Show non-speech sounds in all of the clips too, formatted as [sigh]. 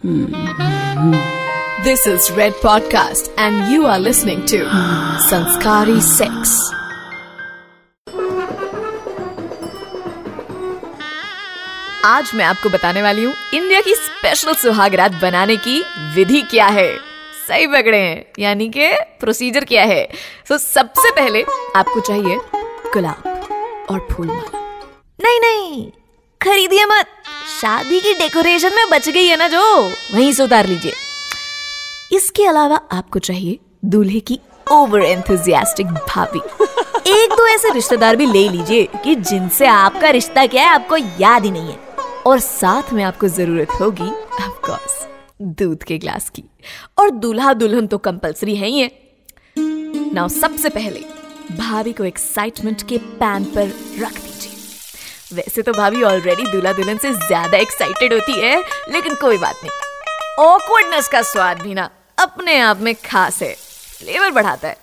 This is Red Podcast, and you are listening to Sanskari Sex. आज मैं आपको बताने वाली हूँ इंडिया की स्पेशल सुहागरात बनाने की विधि क्या है? सही पकड़े हैं यानी कि प्रोसीजर क्या है? तो सबसे पहले आपको चाहिए गुलाब और फूल माला। नहीं नहीं खरीदिए मत। शादी की डेकोरेशन में बच गई है ना जो? वहीं से उतार लीजिए। इसके अलावा आपको चाहिए दूल्हे की ओवर एंथुजियास्टिक भाभी। [laughs] एक दो ऐसे रिश्तेदार भी ले लीजिए कि जिनसे आपका रिश्ता क्या है आपको याद ही नहीं है। और साथ में आपको ज़रूरत होगी ऑफ़ कोर्स दूध के ग्लास की। और दूल्हा दुल्हन तो कंपलसरी है ही है। नाउ सबसे पहले भाभी को एक्साइटमेंट के पैन पर रख दीजिए। वैसे तो भाभी ऑलरेडी दूल्हा दुल्हन से ज़्यादा एक्साइटेड होती है, लेकिन कोई बात नहीं। ऑकवर्डनेस का स्वाद भी ना अपने आप में खास है फ्लेवर बढ़ाता है।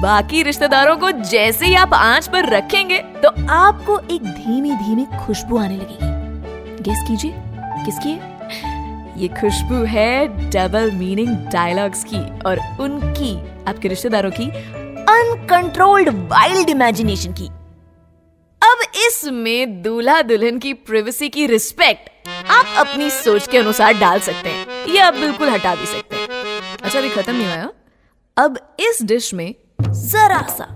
बाकी रिश्तेदारों को जैसे ही आप आँच पर रखेंगे तो आपको एक धीमी धीमी खुशबू आने लगेगी। गेस कीजिए, किसकी है? ये खुशबू है डबल मीनिंग डायलॉग्स की और उनकी, आपके रिश्तेदारों की अनकंट्रोल्ड वाइल्ड इमेजिनेशन की। इसमें दूल्हा दुल्हन की प्रिवेसी की रिस्पेक्ट आप अपनी सोच के अनुसार डाल सकते हैं। या आप बिल्कुल हटा भी सकते हैं। अच्छा अभी खत्म नहीं हुआ अब इस डिश में जरा सा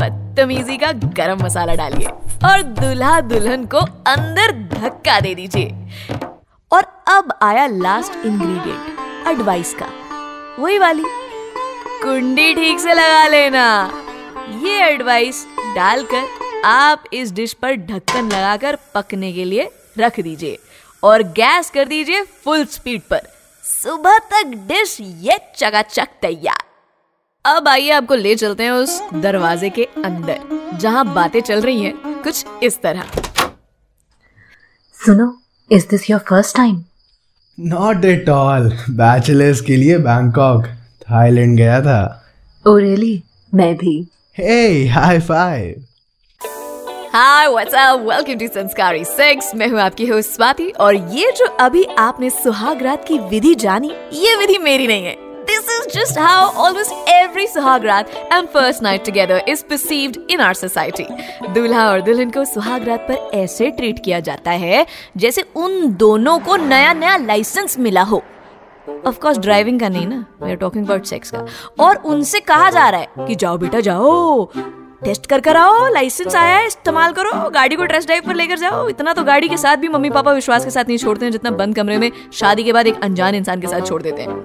बदतमीजी का गरम मसाला डालिए और दूल्हा दुल्हन को अंदर धक्का दे दीजिए। और अब आया लास्ट इंग्रेडिएंट एडवाइस का। वही वाली। कुंडी ठीक से लगा लेना। ये एडवाइस डालकर आप इस डिश पर ढक्कन लगाकर पकने के लिए रख दीजिए और गैस कर दीजिए फुल स्पीड पर। सुबह तक डिश ये चकाचक तैयार। अब आइए आपको ले चलते हैं उस दरवाजे के अंदर जहाँ बातें चल रही हैं कुछ इस तरह। सुनो is this your first time not at all bachelors के लिए बैंकॉक थाईलैंड गया था। Oh oh, really really? मैं भी। Hey high five hi what's up welcome to Sanskari sex मैं हूँ आपकी होस्ट स्वाति और ये जो अभी आपने सुहाग रात की विधि जानी, ये विधि मेरी नहीं है। This is just how almost every Suhagraat and first night together is perceived in our society. दूल्हा और दुल्हन को सुहागरात पर ऐसे ट्रीट किया जाता है, जैसे उन दोनों को नया नया लाइसेंस मिला हो। ऑफ़ कोर्स ड्राइविंग का नहीं ना? We are talking about sex का। और उनसे कहा जा रहा है कि जाओ बेटा, जाओ। टेस्ट कर कर आओ लाइसेंस आया है, इस्तेमाल करो, गाड़ी को टेस्ट ड्राइव पर लेकर जाओ। इतना तो गाड़ी के साथ भी मम्मी पापा विश्वास के साथ नहीं छोड़ते हैं जितना बंद कमरे में शादी के बाद एक अनजान इंसान के साथ छोड़ देते हैं।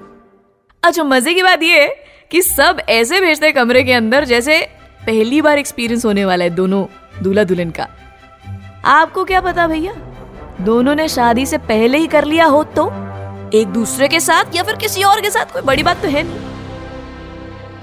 अच्छा मज़े की बात ये कि सब ऐसे भेजते हैं कमरे के अंदर जैसे पहली बार एक्सपीरियंस होने वाला है दोनों दूल्हा दुल्हन का। आपको क्या पता भैया? दोनों ने शादी से पहले ही कर लिया हो तो? एक दूसरे के साथ या फिर किसी और के साथ? कोई बड़ी बात तो है नहीं।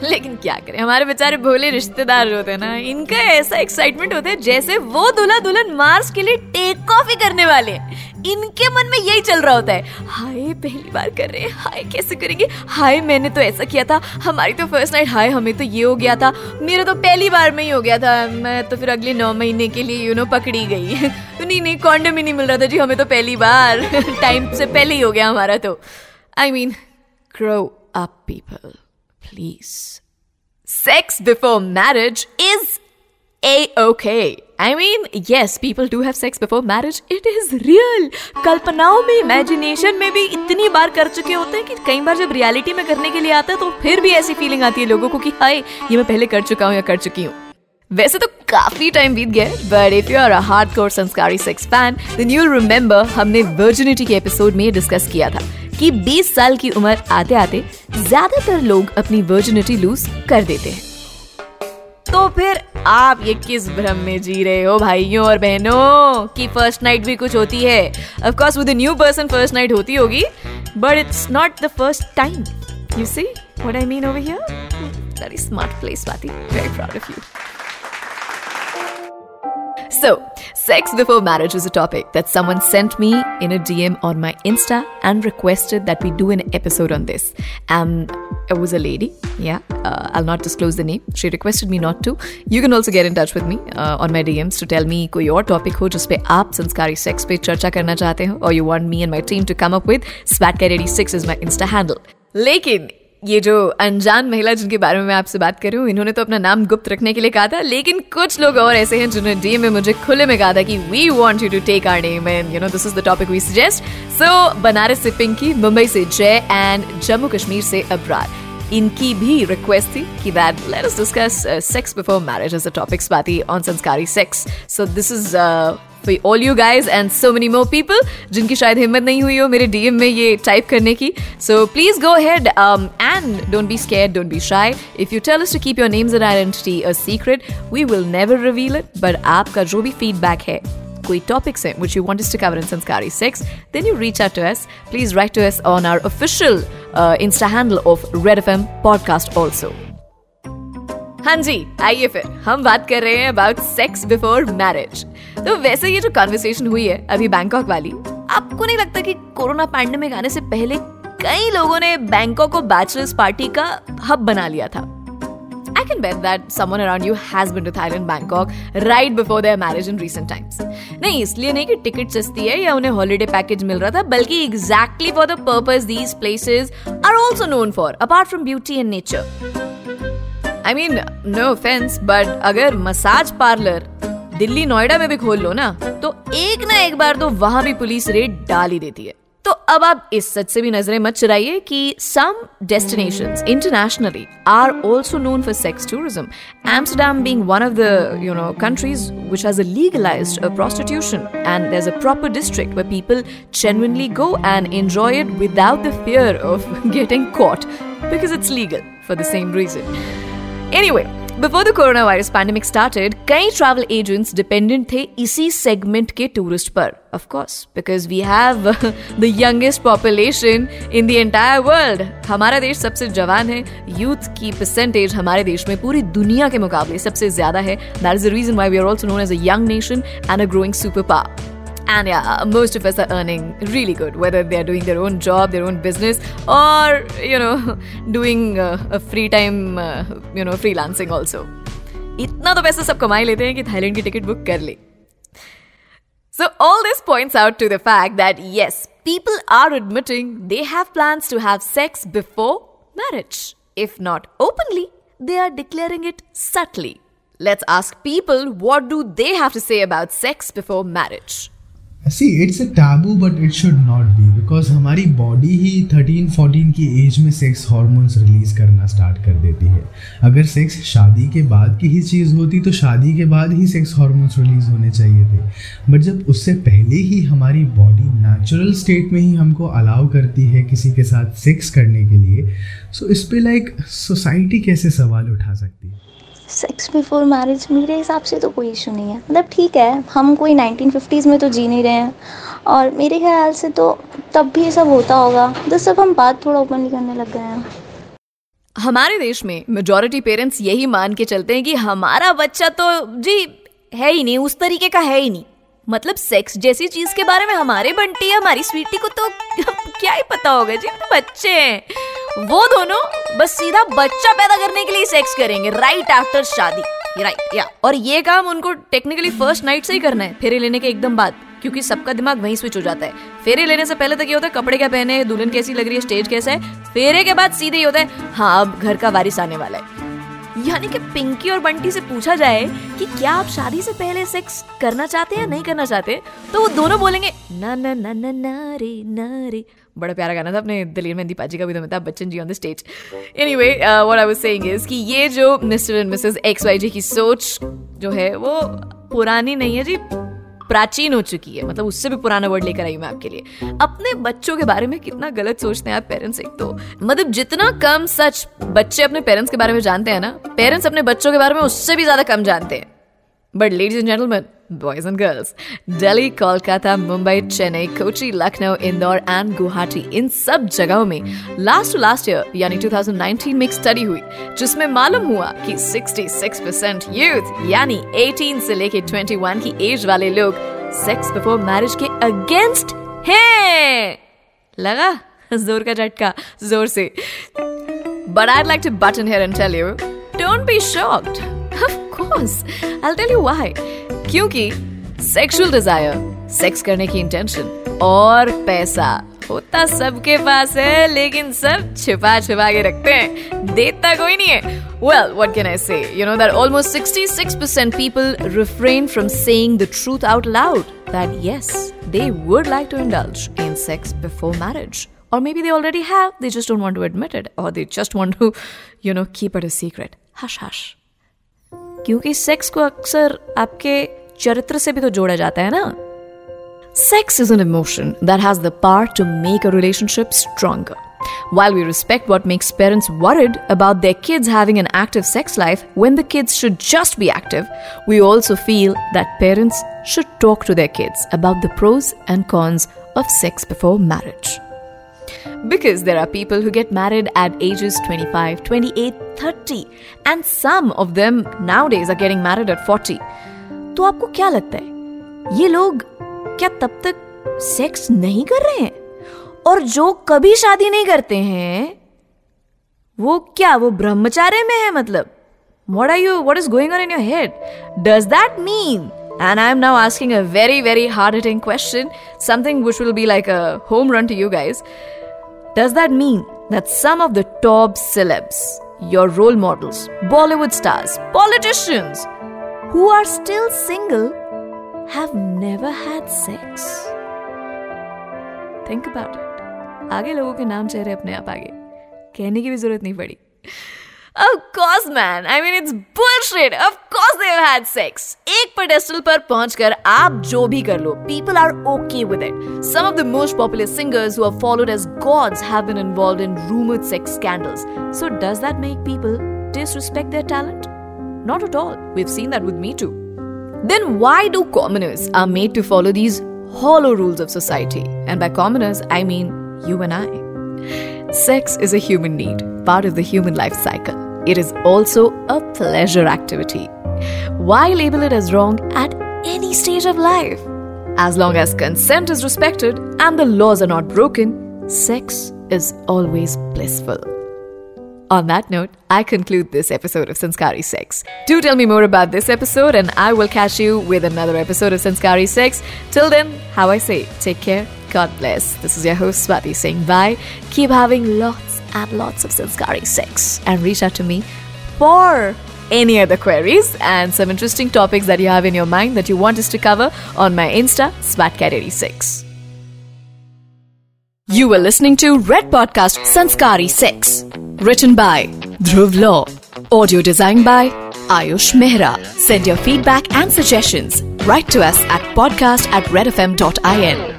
[laughs] लेकिन क्या करें? हमारे बेचारे भोले रिश्तेदार होते हैं ना, इनका ऐसा एक्साइटमेंट होता है जैसे वो दूल्हा दुल्हन मार्स के लिए टेक ऑफ़ ही करने वाले इनके मन में यही चल रहा होता है। हाय, पहली बार कर रहे हैं। हाय, कैसे करेंगे? हाय, मैंने तो ऐसा किया था। हमारी तो फ़र्स्ट नाइट हाय, हमें तो ये हो गया था। मेरा तो पहली बार में ही हो गया था। मैं तो फिर अगले नौ महीने के लिए यू नो पकड़ी गई। तो [laughs] नहीं नहीं कॉन्डम ही नहीं मिल रहा था जी, हमें तो पहली बार। [laughs] टाइम से पहले ही हो गया हमारा तो। I mean grow up people please sex before marriage is a okay. I mean, yes, people do have sex before marriage. It is real. कल्पनाओं में इमेजिनेशन में भी इतनी बार कर चुके होते हैं कि कई बार जब रियलिटी में करने के लिए आता है तो फिर भी ऐसी फीलिंग आती है लोगों को कि हाय ये मैं पहले कर चुका हूँ या कर चुकी हूँ वैसे तो काफ़ी टाइम बीत गया but if you are a hardcore संस्कारी sex fan then you remember हमने वर्जिनिटी के एपिसोड में डिस्कस किया था कि 20 साल की उम्र आते आते ज़्यादातर लोग अपनी वर्जिनिटी लूज कर देते हैं। तो फिर आप ये किस भ्रम में जी रहे हो, भाइयों और बहनों? कि फ़र्स्ट नाइट भी कुछ होती है। Of course with new person first night होती होगी but it's not the first time you see what I mean over here very smart place very proud of you so Sex before marriage is a topic that someone sent me in a DM on my Insta and requested that we do an episode on this. Um, it was a lady, yeah. Uh, I'll not disclose the name. She requested me not to. You can also get in touch with me uh, on my DMs to tell me कोई और topic हो जिस पे आप संस्कारी sex पे चर्चा करना चाहते हो और you want me and my team to come up with स्वैट कैरेडी six is my insta handle लेकिन ये जो अनजान महिला जिनके बारे में मैं आपसे बात कर रही हूँ, इन्होंने तो अपना नाम गुप्त रखने के लिए कहा था, लेकिन कुछ लोग और ऐसे हैं जिन्होंने डीएम में मुझे खुले में कहा था कि we want you to take our name and you know this is the topic we suggest so Banaras से पिंकी मुंबई से जय एंड जम्मू कश्मीर से अब्रार इनकी भी रिक्वेस्ट थी कि that let us discuss sex before marriage as a topic Swati on Sanskari sex so this is for all you guys and so many more people जिनकी शायद हिम्मत नहीं हुई हो मेरे डीएम में ये टाइप करने की so please go ahead and don't be scare don't be shy if you tell to keep your names and identity a secret we will never reveal it but आपका जो भी फीडबैक है कोई topics हैं you want us to cover in Sanskari 6, then you reach out to us. Please write to us on our official uh, Insta handle of Red FM podcast also. हाँ जी आइए फिर। हम बात कर रहे हैं अबाउट सेक्स बिफोर मैरिज तो वैसे ये जो कॉन्वर्सेशन हुई है अभी बैंकॉक वाली आपको नहीं लगता कि कोरोना पैंडेमिक आने से पहले कई लोगों ने बैंकॉक को बैचलर्स पार्टी का हब बना लिया था? I can bet that someone around you has been to Thailand, Bangkok right before their marriage in recent times. नहीं इसलिए नहीं कि टिकट सस्ती है या उन्हें हॉलिडे पैकेज मिल रहा था बल्कि exactly for the purpose these places are also known for apart from beauty and nature I mean no offence but अगर मसाज पार्लर दिल्ली नोएडा में भी खोल लो ना तो एक ना एक बार तो वहाँ भी पुलिस रेड डाल ही देती है तो अब आप इस सच से भी नज़रें मत चुराइए कि some destinations internationally are also known for sex tourism Amsterdam being one of the you know countries which has legalized a prostitution and there's a proper district where people genuinely go and enjoy it without the fear of getting caught because it's legal for the same reason. Anyway, before the corona virus pandemic started कई travel agents dependent थे इसी segment के tourist पर of course because we have the youngest population in the entire world हमारा देश सबसे जवान है यूथ की परसेंटेज हमारे देश में पूरी दुनिया के मुकाबले सबसे ज़्यादा है. That is the reason why we are also known as a young nation and a growing super power And yeah, most of us are earning really good, whether they're doing their own job, their own business, or, you know, [laughs] doing uh, a free time, uh, you know, freelancing also. इतना तो पैसा सब कमा ही लेते हैं कि Thailand की ticket book कर ले So all this points out to the fact that yes, people are admitting they have plans to have sex before marriage. If not openly, they are declaring it subtly. Let's ask people what do they have to say about sex before marriage. See it's a taboo but it should not be because हमारी body ही thirteen fourteen की age में sex hormones release करना start कर देती है। अगर sex शादी के बाद की ही चीज़ होती तो शादी के बाद ही सेक्स हार्मोन्स रिलीज़ होने चाहिए थे। बट जब उससे पहले ही हमारी बॉडी नेचुरल स्टेट में ही हमको अलाउ करती है किसी के साथ सेक्स करने के लिए सो so इस पर लाइक सोसाइटी कैसे सवाल उठा सकती है? सेक्स बिफोर मैरिज मेरे हिसाब से तो कोई इशू नहीं है। मतलब ठीक है, हम कोई नाइनटीन फिफ्टीज़ में तो जी नहीं रहे हैं। और मेरे ख्याल से तो तब भी ये सब होता होगा। तो सब हम बात थोड़ा ओपनली करने लग गए हैं। हमारे देश में मेजोरिटी पेरेंट्स यही मान के चलते हैं कि हमारा बच्चा तो जी है ही नहीं, उस तरीके का है ही नहीं। मतलब सेक्स जैसी चीज़ के बारे में हमारे बंटी, हमारी स्वीटी को तो [laughs] क्या ही पता होगा जी तो बच्चे हैं। वो दोनों बस सीधा बच्चा पैदा करने के लिए सेक्स करेंगे राइट आफ्टर शादी। राइट या और ये काम उनको टेक्निकली फ़र्स्ट नाइट से ही करना है, फेरे लेने के एकदम बाद, क्योंकि सबका दिमाग वहीं स्विच हो जाता है। फेरे लेने से पहले तक ये होता है, कपड़े क्या पहने दुल्हन कैसी लग रही है स्टेज कैसा है? फेरे के बाद सीधे ही होता है हाँ अब घर का वारिस आने वाला है। यानी कि पिंकी और बंटी से पूछा जाए कि क्या आप शादी से पहले सेक्स करना चाहते हैं या नहीं करना चाहते तो वो दोनों बोलेंगे, ना ना ना ना ना रे ना रे. बड़ा प्यारा गाना था अपने दिलीर मेहंदी पाजी का भी तो Amitabh Bachchan ji on the stage anyway what I was saying is कि ये जो mister and missus X Y Z की सोच जो है, वो पुरानी नहीं है जी प्राचीन हो चुकी है। मतलब उससे भी पुराना वर्ड लेकर आई मैं आपके लिए। अपने बच्चों के बारे में कितना गलत सोचते हैं आप पेरेंट्स एक तो। मतलब जितना कम सच बच्चे अपने पेरेंट्स के बारे में जानते हैं ना पेरेंट्स अपने बच्चों के बारे में उससे भी ज़्यादा कम जानते हैं। But ladies and gentleman boys and girls Delhi Kolkata Mumbai Chennai Kochi Lucknow Indore and Guwahati इन सब जगहों में लास्ट टू लास्ट ईयर यानी 2019 में स्टडी हुई जिसमें मालूम हुआ कि 66 परसेंट यूथ यानी 18 से लेके 21 की एज वाले लोग सेक्स बिफोर मैरिज के अगेंस्ट हैं लगा ज़ोर का झटका ज़ोर से but I like to butt in here and tell you don't be shocked Of course, I'll tell you why. क्योंकि sexual desire, sex करने की intention और पैसा होता सबके पास है लेकिन सब छिपा छिपा के रखते हैं देता कोई नहीं है Well, what can I say? You know that almost 66% people refrain from saying the truth out loud that yes, they would like to indulge in sex before marriage. Or maybe they already have, they just don't want to admit it, or they just want to, you know, keep it a secret. Hush, hush. क्योंकि sex को अक्सर आपके चरित्र से भी तो जोड़ा जाता है ना Sex is an emotion that has the power to make a relationship stronger. While we respect what makes parents worried about their kids having an active sex life when the kids should just be active, we also feel that parents should talk to their kids about the pros and cons of sex before marriage. Because there are people who get married at ages 25, 28, 30, and some of them nowadays are getting married at 40. तो आपको क्या लगता है ये लोग क्या तब तक सेक्स नहीं कर रहे हैं और जो कभी शादी नहीं करते हैं वो क्या वो ब्रह्मचार्य में है मतलब what are you what is going on in your head does that mean and i'm now asking a very very hard hitting question something which will be like a home run to you guys does that mean that some of the top celebs your role models bollywood stars politicians who are still single have never had sex think about it आगे लोगों के नाम चेहरे अपने आप आगे कहने की भी जरूरत नहीं पड़ी Of course, man. I mean, it's bullshit. Of course they've had sex. एक pedestal पर पहुंचकर आप जो भी कर लो, people are okay with it. Some of the most popular singers who are followed as gods have been involved in rumored sex scandals. So does that make people disrespect their talent? Not at all. We've seen that with me too. Then why do commoners are made to follow these hollow rules of society? And by commoners, I mean you and I. Sex is a human need, part of the human life cycle. It is also a pleasure activity. Why label it as wrong at any stage of life? As long as consent is respected and the laws are not broken, sex is always blissful. On that note, I conclude this episode of Sanskari Sex. Do tell me more about this episode, and I will catch you with another episode of Sanskari Sex. Till then, how I say, take care, God bless. This is your host Swati saying bye. Keep having lots and lots of Sanskari Sex, and reach out to me for any other queries and some interesting topics that you have in your mind that you want us to cover on my Insta, SwatCat86. You were listening to Red Podcast Sanskari 6. Written by Dhruv Law. Audio designed by Ayush Mehra. Send your feedback and suggestions. Write to us at podcast at redfm.in.